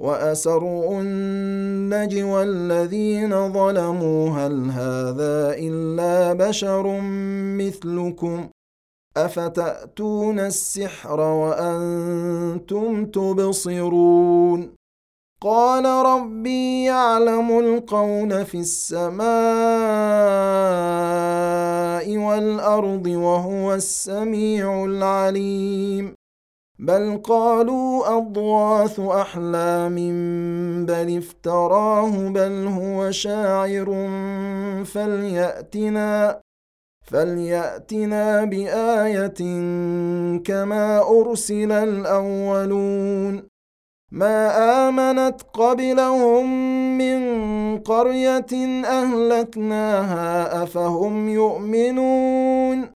وأسروا النجوى الذين ظلموا. هل هذا إلا بشر مثلكم؟ أفتأتون السحر وأنتم تبصرون؟ قال ربي يعلم القول في السماء والأرض وهو السميع العليم. بل قالوا اضواث احلام بل افتراه بل هو شاعر فلياتنا فلياتنا بايه كما ارسل الاولون. ما امنت قبلهم من قريه اهلكناها افهم يؤمنون؟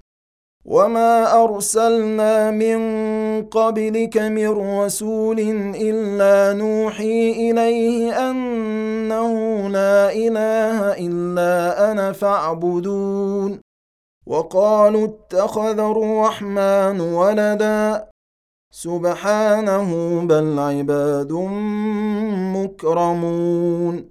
وما ارسلنا من قبلك من رسول الا نوحي اليه انه لا اله الا أنا فاعبدون وقالوا اتخذ الرحمن ولدا سبحانه بل عباد مكرمون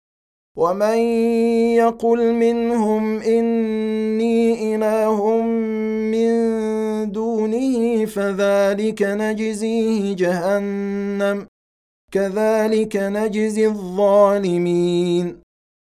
ومن يقل منهم اني اله من دونه فذلك نجزيه جهنم كذلك نجزي الظالمين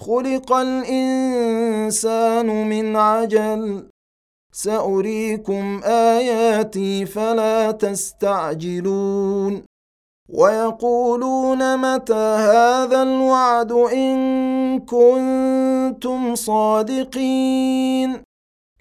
خلق الانسان من عجل. ساريكم اياتي فلا تستعجلون. ويقولون متى هذا الوعد ان كنتم صادقين؟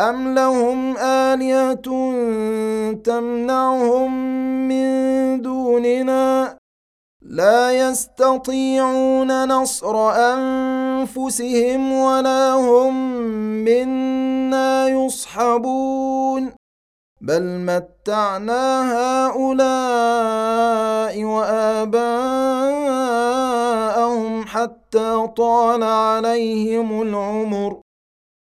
أم لهم آلية تمنعهم من دوننا لا يستطيعون نصر أنفسهم ولا هم منا يصحبون بل متعنا هؤلاء وآباءهم حتى طال عليهم العمر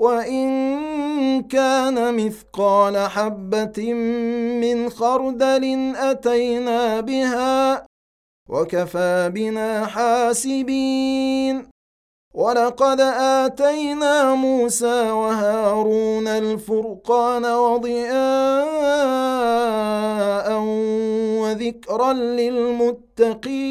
وإن كان مثقال حبة من خردل أتينا بها وكفى بنا حاسبين. ولقد آتينا موسى وهارون الفرقان وضياء وذكرا للمتقين.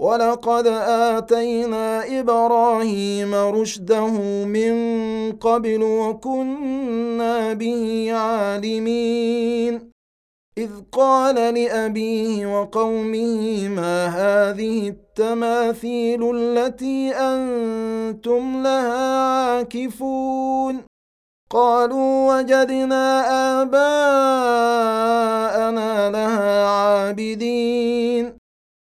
ولقد اتينا إبراهيم رشده من قبل وكنا به عالمين اذ قال لابيه وقومه ما هذه التماثيل التي أنتم لها عاكفون قالوا وجدنا اباءنا لها عابدين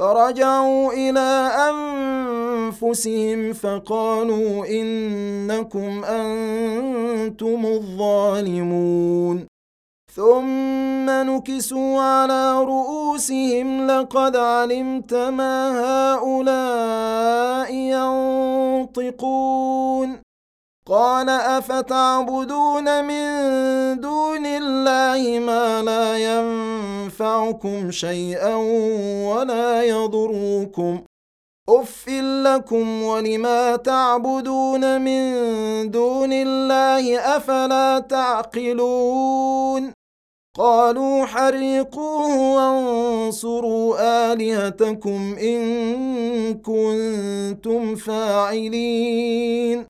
فرجعوا إلى أنفسهم فقالوا إنكم أنتم الظالمون. ثم نكسوا على رؤوسهم لقد علمت ما هؤلاء ينطقون. قال أفتعبدون من دون الله ما لا ينفعكم شيئا ولا يضركم. اف لكم ولما تعبدون من دون الله افلا تعقلون؟ قالوا حرقوه وانصروا الهتكم ان كنتم فاعلين.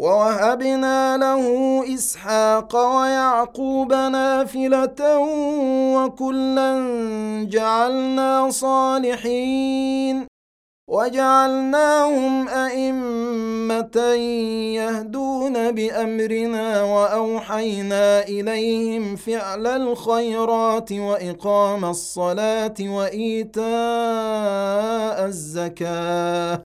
ووهبنا له إسحاق ويعقوب نافلة وكلا جعلنا صالحين وجعلناهم أئمة يهدون بأمرنا وأوحينا إليهم فعل الخيرات وإقام الصلاة وإيتاء الزكاة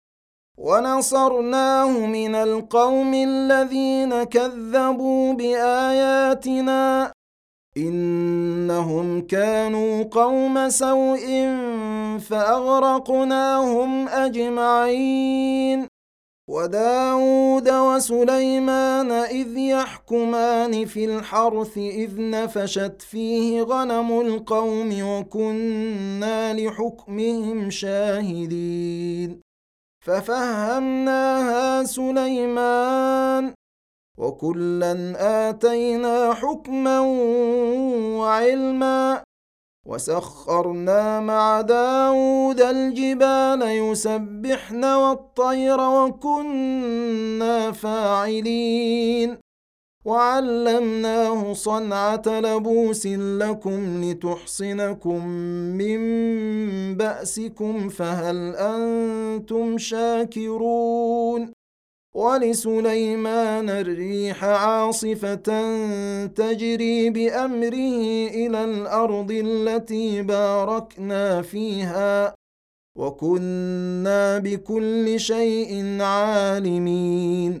ونصرناه من القوم الذين كذبوا بآياتنا إنهم كانوا قوم سوء فأغرقناهم أجمعين. وداود وسليمان إذ يحكمان في الحرث إذ نفشت فيه غنم القوم وكنا لحكمهم شاهدين. ففهمناها سليمان وكلا آتينا حكما وعلما وسخرنا مع داود الجبال يسبحن والطير وكنا فاعلين وعلمناه صنعة لبوس لكم لتحصنكم من بأسكم فهل أنتم شاكرون؟ ولسليمان الريح عاصفة تجري بأمره إلى الأرض التي باركنا فيها وكنا بكل شيء عالمين.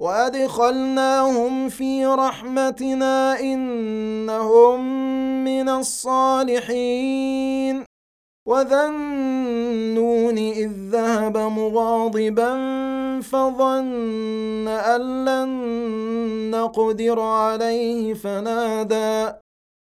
وادخلناهم في رحمتنا انهم من الصالحين وذا النون اذ ذهب مغاضبا فظن ان لن نقدر عليه فنادى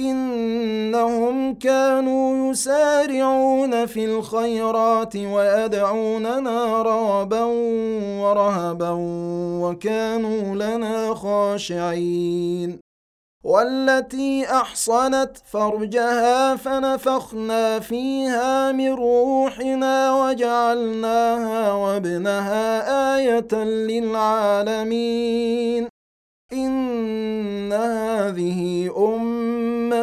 إنهم كانوا يسارعون في الخيرات ويدعوننا رغبا ورهبا وكانوا لنا خاشعين. والتي أحصنت فرجها فنفخنا فيها من روحنا وجعلناها وابنها آية للعالمين. إن هذه أمة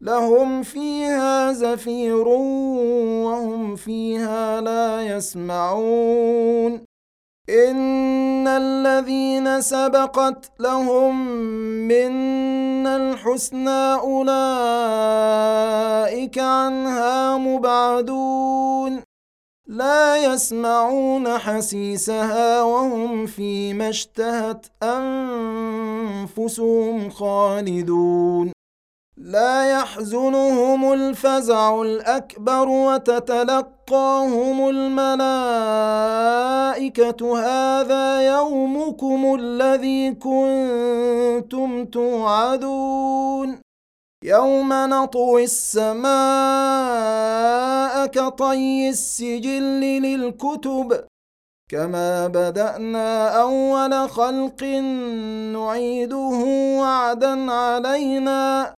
لهم فيها زفير وهم فيها لا يسمعون. إن الذين سبقت لهم منا الحسنى أولئك عنها مبعدون. لا يسمعون حسيسها وهم فيما اشتهت أنفسهم خالدون. لا يحزنهم الفزع الأكبر وتتلقاهم الملائكة. هذا يومكم الذي كنتم توعدون. يوم نطوي السماء كطي السجل للكتب. كما بدأنا أول خلق نعيده وعدا علينا.